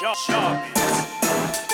sharp, sharp.